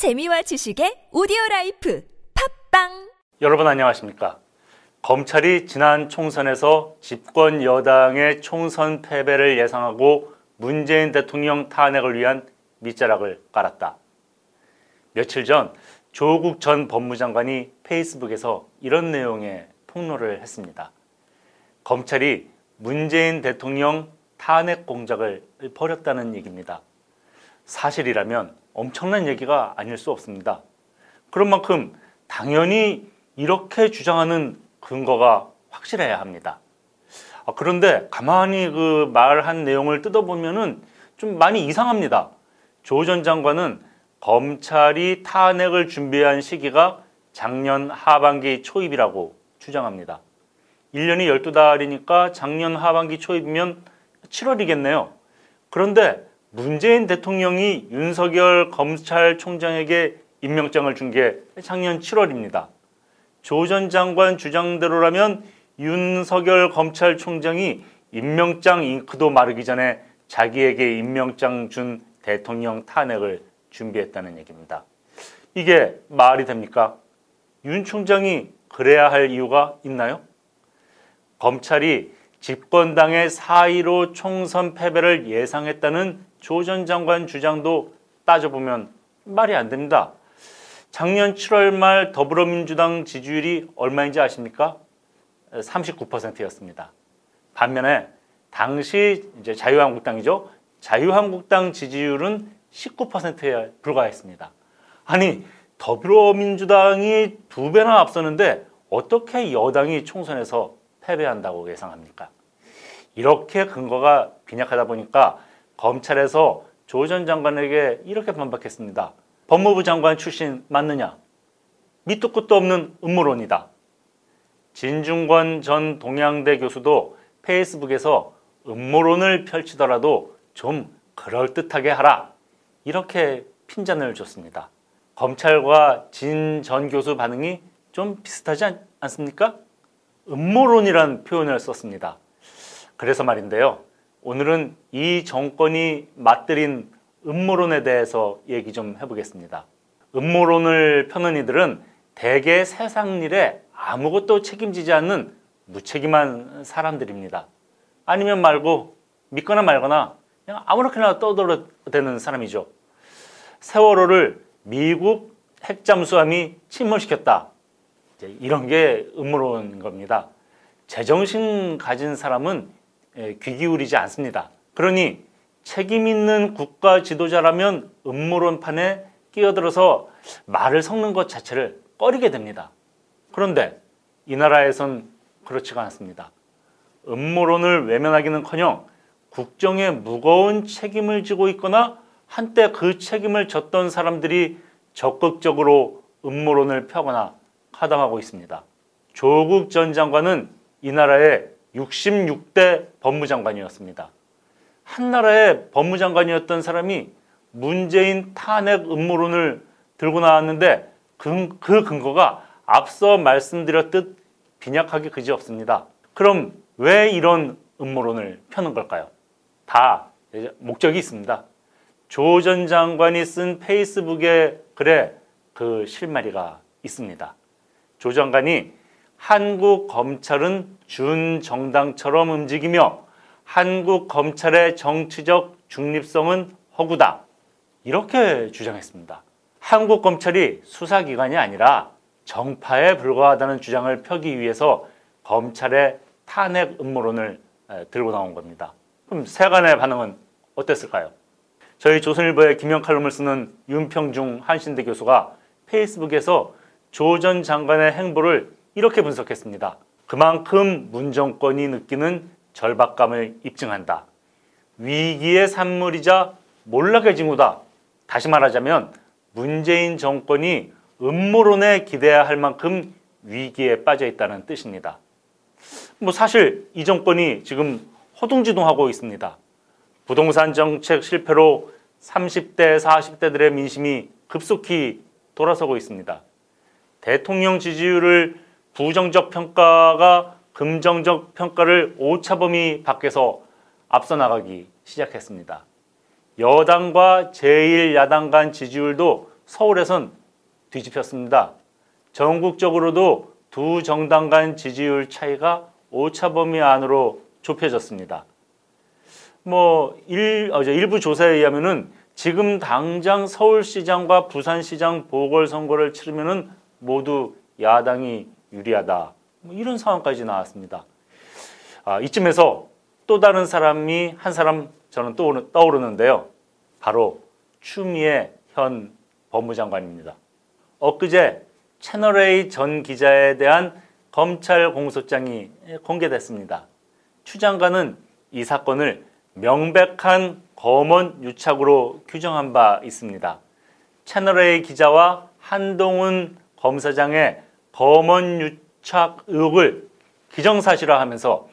재미와 지식의 오디오 라이프 팟빵 여러분 안녕하십니까? 검찰이 지난 총선에서 집권 여당의 총선 패배를 예상하고 문재인 대통령 탄핵을 위한 밑자락을 깔았다. 며칠 전 조국 전 법무장관이 페이스북에서 이런 내용의 폭로를 했습니다. 검찰이 문재인 대통령 탄핵 공작을 벌였다는 얘기입니다. 사실이라면 엄청난 얘기가 아닐 수 없습니다. 그런 만큼 당연히 이렇게 주장하는 근거가 확실해야 합니다. 아, 그런데 가만히 그 말한 내용을 뜯어보면은 좀 많이 이상합니다. 조 전 장관은 검찰이 탄핵을 준비한 시기가 작년 하반기 초입이라고 주장합니다. 1년이 12달이니까 작년 하반기 초입이면 7월이겠네요. 그런데 문재인 대통령이 윤석열 검찰총장에게 임명장을 준 게 작년 7월입니다. 조 전 장관 주장대로라면 윤석열 검찰총장이 임명장 잉크도 마르기 전에 자기에게 임명장 준 대통령 탄핵을 준비했다는 얘기입니다. 이게 말이 됩니까? 윤 총장이 그래야 할 이유가 있나요? 검찰이 집권당의 4.15 총선 패배를 예상했다는 조 전 장관 주장도 따져보면 말이 안 됩니다. 작년 7월 말 더불어민주당 지지율이 얼마인지 아십니까? 39%였습니다. 반면에 당시 이제 자유한국당이죠. 자유한국당 지지율은 19%에 불과했습니다. 아니 더불어민주당이 두 배나 앞서는데 어떻게 여당이 총선에서 패배한다고 예상합니까? 이렇게 근거가 빈약하다 보니까 검찰에서 조 전 장관에게 이렇게 반박했습니다. 법무부 장관 출신 맞느냐? 밑도 끝도 없는 음모론이다. 진중권 전 동양대 교수도 페이스북에서 음모론을 펼치더라도 좀 그럴듯하게 하라. 이렇게 핀잔을 줬습니다. 검찰과 진 전 교수 반응이 좀 비슷하지 않, 않습니까? 음모론이라는 표현을 썼습니다. 그래서 말인데요. 오늘은 이 정권이 맞들인 음모론에 대해서 얘기 좀 해보겠습니다. 음모론을 펴는 이들은 대개 세상 일에 아무것도 책임지지 않는 무책임한 사람들입니다. 아니면 말고 믿거나 말거나 그냥 아무렇게나 떠들어대는 사람이죠. 세월호를 미국 핵잠수함이 침몰시켰다. 이런 게 음모론인 겁니다. 제정신 가진 사람은 예, 귀 기울이지 않습니다. 그러니 책임 있는 국가 지도자라면 음모론판에 끼어들어서 말을 섞는 것 자체를 꺼리게 됩니다. 그런데 이 나라에선 그렇지가 않습니다. 음모론을 외면하기는커녕 국정에 무거운 책임을 지고 있거나 한때 그 책임을 졌던 사람들이 적극적으로 음모론을 펴거나 하당하고 있습니다. 조국 전 장관은 이 나라의 66대 법무장관이었습니다. 한나라의 법무장관이었던 사람이 문재인 탄핵 음모론을 들고 나왔는데 그, 그 근거가 앞서 말씀드렸듯 빈약하기 그지없습니다. 그럼 왜 이런 음모론을 펴는 걸까요? 다 목적이 있습니다. 조 전 장관이 쓴 페이스북에 글에 그 실마리가 있습니다. 조 장관이 한국 검찰은 준정당처럼 움직이며 한국 검찰의 정치적 중립성은 허구다. 이렇게 주장했습니다. 한국 검찰이 수사기관이 아니라 정파에 불과하다는 주장을 펴기 위해서 검찰의 탄핵 음모론을 들고 나온 겁니다. 그럼 세간의 반응은 어땠을까요? 저희 조선일보의 김영 칼럼을 쓰는 윤평중 한신대 교수가 페이스북에서 조 전 장관의 행보를 이렇게 분석했습니다. 그만큼 문 정권이 느끼는 절박감을 입증한다. 위기의 산물이자 몰락의 징후다. 다시 말하자면 문재인 정권이 음모론에 기대야 할 만큼 위기에 빠져 있다는 뜻입니다. 뭐 사실 이 정권이 지금 허둥지둥하고 있습니다. 부동산 정책 실패로 30대, 40대들의 민심이 급속히 돌아서고 있습니다. 대통령 지지율을 부정적 평가가 긍정적 평가를 오차 범위 밖에서 앞서 나가기 시작했습니다. 여당과 제1야당 간 지지율도 서울에선 뒤집혔습니다. 전국적으로도 두 정당 간 지지율 차이가 오차 범위 안으로 좁혀졌습니다. 뭐 일, 어, 일부 조사에 의하면은 지금 당장 서울시장과 부산시장 보궐선거를 치르면은 모두 야당이 유리하다. 뭐 이런 상황까지 나왔습니다. 아, 이쯤에서 또 다른 사람이 한 사람 저는 또 떠오르는데요. 바로 추미애 현 법무장관입니다. 엊그제 채널A 전 기자에 대한 검찰 공소장이 공개됐습니다. 추 장관은 이 사건을 명백한 검언 유착으로 규정한 바 있습니다. 채널A 기자와 한동훈 검사장의 검언 유착 의혹을 기정사실화하면서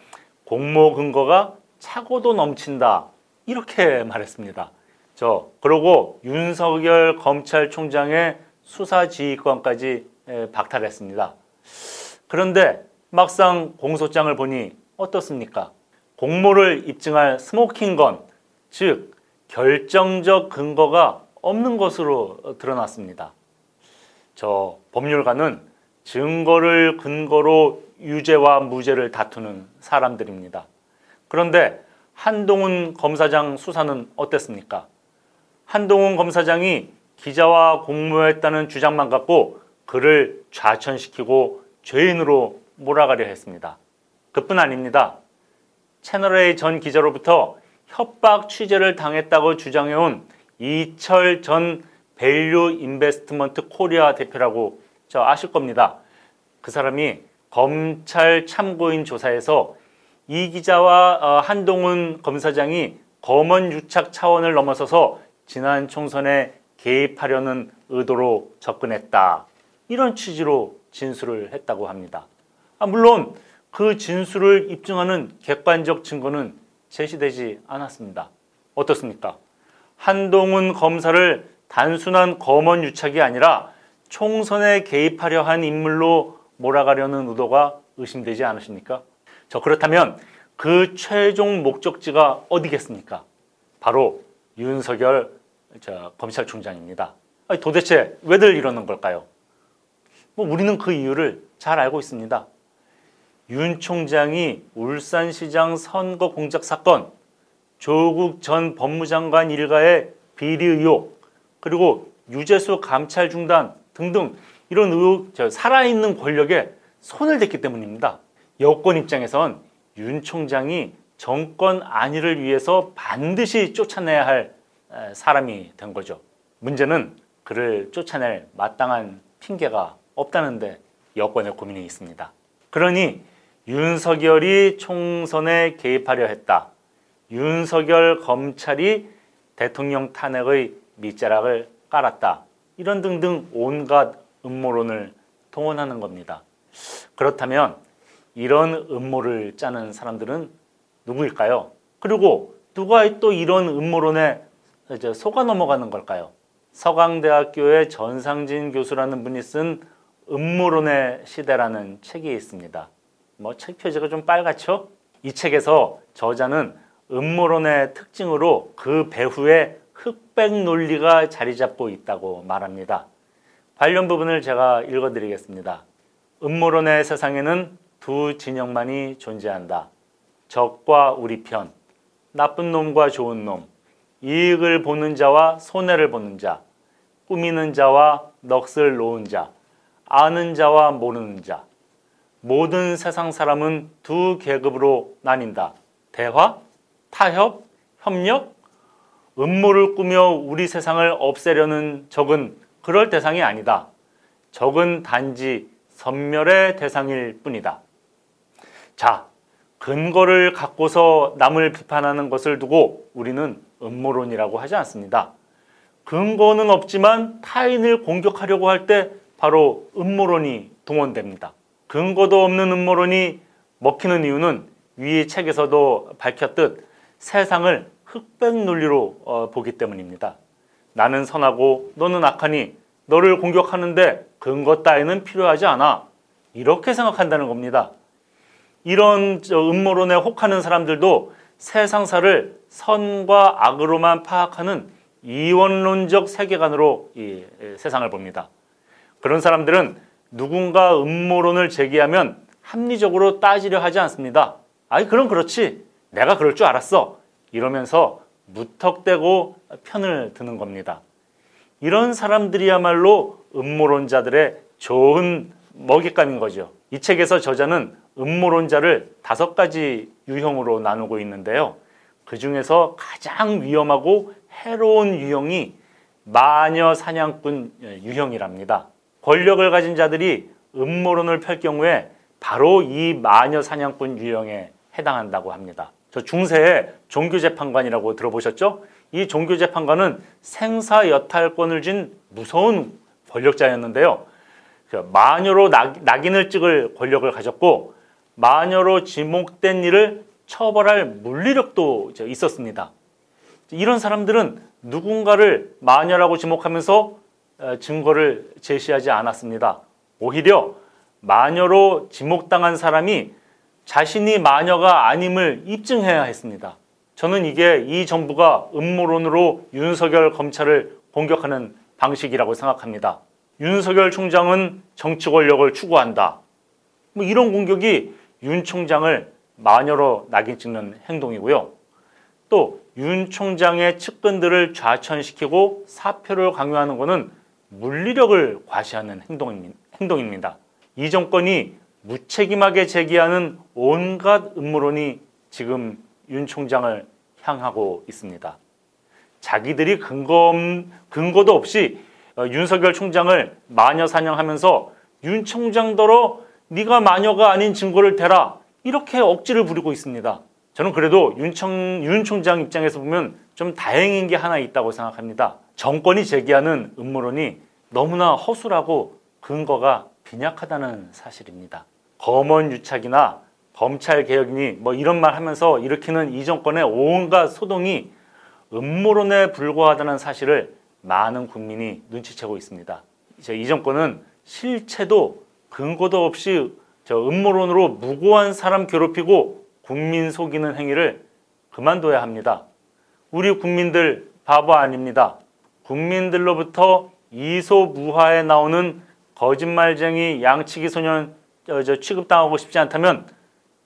공모 근거가 차고도 넘친다 이렇게 말했습니다. 저 그러고 윤석열 검찰총장의 수사지휘권까지 박탈했습니다. 그런데 막상 공소장을 보니 어떻습니까? 공모를 입증할 스모킹건, 즉 결정적 근거가 없는 것으로 드러났습니다. 저 법률가는 증거를 근거로 유죄와 무죄를 다투는 사람들입니다. 그런데 한동훈 검사장 수사는 어땠습니까? 한동훈 검사장이 기자와 공모했다는 주장만 갖고 그를 좌천시키고 죄인으로 몰아가려 했습니다. 그뿐 아닙니다. 채널A 전 기자로부터 협박 취재를 당했다고 주장해온 이철 전 밸류 인베스트먼트 코리아 대표라고 저 아실 겁니다. 그 사람이 검찰 참고인 조사에서 이 기자와 어, 한동훈 검사장이 검언 유착 차원을 넘어서서 지난 총선에 개입하려는 의도로 접근했다. 이런 취지로 진술을 했다고 합니다. 아, 물론 그 진술을 입증하는 객관적 증거는 제시되지 않았습니다. 어떻습니까? 한동훈 검사를 단순한 검언 유착이 아니라 총선에 개입하려 한 인물로 몰아가려는 의도가 의심되지 않으십니까? 저 그렇다면 그 최종 목적지가 어디겠습니까? 바로 윤석열 검찰총장입니다. 아니, 도대체 왜들 이러는 걸까요? 뭐 우리는 그 이유를 잘 알고 있습니다. 윤 총장이 울산시장 선거 공작 사건, 조국 전 법무장관 일가의 비리 의혹, 그리고 유재수 감찰 중단 등등 이런 의혹, 살아있는 권력에 손을 댔기 때문입니다. 여권 입장에선 윤 총장이 정권 안위를 위해서 반드시 쫓아내야 할 사람이 된 거죠. 문제는 그를 쫓아낼 마땅한 핑계가 없다는데 여권의 고민이 있습니다. 그러니 윤석열이 총선에 개입하려 했다. 윤석열 검찰이 대통령 탄핵의 밑자락을 깔았다. 이런 등등 온갖 음모론을 동원하는 겁니다. 그렇다면 이런 음모를 짜는 사람들은 누구일까요? 그리고 누가 또 이런 음모론에 속아 넘어가는 걸까요? 서강대학교의 전상진 교수라는 분이 쓴 음모론의 시대라는 책이 있습니다. 뭐 책 표지가 좀 빨갛죠? 이 책에서 저자는 음모론의 특징으로 그 배후에 흑백 논리가 자리 잡고 있다고 말합니다. 관련 부분을 제가 읽어드리겠습니다. 음모론의 세상에는 두 진영만이 존재한다. 적과 우리 편, 나쁜 놈과 좋은 놈, 이익을 보는 자와 손해를 보는 자, 꾸미는 자와 넋을 놓은 자, 아는 자와 모르는 자. 모든 세상 사람은 두 계급으로 나뉜다. 대화, 타협, 협력, 음모를 꾸며 우리 세상을 없애려는 적은 그럴 대상이 아니다. 적은 단지 선멸의 대상일 뿐이다. 자, 근거를 갖고서 남을 비판하는 것을 두고 우리는 음모론이라고 하지 않습니다. 근거는 없지만 타인을 공격하려고 할 때 바로 음모론이 동원됩니다. 근거도 없는 음모론이 먹히는 이유는 위 책에서도 밝혔듯 세상을 흑백 논리로 어, 보기 때문입니다. 나는 선하고 너는 악하니 너를 공격하는데 근거 따위는 필요하지 않아. 이렇게 생각한다는 겁니다. 이런 음모론에 혹하는 사람들도 세상사를 선과 악으로만 파악하는 이원론적 세계관으로 이 세상을 봅니다. 그런 사람들은 누군가 음모론을 제기하면 합리적으로 따지려 하지 않습니다. 아이 그럼 그렇지. 내가 그럴 줄 알았어. 이러면서 무턱대고 편을 드는 겁니다. 이런 사람들이야말로 음모론자들의 좋은 먹잇감인 거죠. 이 책에서 저자는 음모론자를 다섯 가지 유형으로 나누고 있는데요. 그 중에서 가장 위험하고 해로운 유형이 마녀 사냥꾼 유형이랍니다. 권력을 가진 자들이 음모론을 펼 경우에 바로 이 마녀 사냥꾼 유형에 해당한다고 합니다. 저 중세의 종교재판관이라고 들어보셨죠? 이 종교재판관은 생사여탈권을 쥔 무서운 권력자였는데요. 그 마녀로 낙인을 찍을 권력을 가졌고 마녀로 지목된 일을 처벌할 물리력도 있었습니다. 이런 사람들은 누군가를 마녀라고 지목하면서 어, 증거를 제시하지 않았습니다. 오히려 마녀로 지목당한 사람이 자신이 마녀가 아님을 입증해야 했습니다. 저는 이게 이 정부가 음모론으로 윤석열 검찰을 공격하는 방식이라고 생각합니다. 윤석열 총장은 정치 권력을 추구한다. 뭐 이런 공격이 윤 총장을 마녀로 낙인 찍는 행동이고요. 또 윤 총장의 측근들을 좌천시키고 사표를 강요하는 것은 물리력을 과시하는 행동입니다. 이 정권이 무책임하게 제기하는 온갖 음모론이 지금 윤 총장을 향하고 있습니다. 자기들이 근거, 근거도 없이 어, 윤석열 총장을 마녀 사냥하면서 윤 총장더러 네가 마녀가 아닌 증거를 대라 이렇게 억지를 부리고 있습니다. 저는 그래도 윤, 청, 윤 총장 입장에서 보면 좀 다행인 게 하나 있다고 생각합니다. 정권이 제기하는 음모론이 너무나 허술하고 근거가 빈약하다는 사실입니다. 검언 유착이나 검찰 개혁이니 뭐 이런 말 하면서 일으키는 이 정권의 온갖 소동이 음모론에 불과하다는 사실을 많은 국민이 눈치채고 있습니다. 이 정권은 실체도 근거도 없이 저 음모론으로 무고한 사람 괴롭히고 국민 속이는 행위를 그만둬야 합니다. 우리 국민들 바보 아닙니다. 국민들로부터 이소무하에 나오는 거짓말쟁이 양치기 소년 취급당하고 싶지 않다면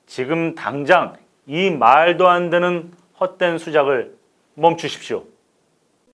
지금 당장 이 말도 안 되는 헛된 수작을 멈추십시오.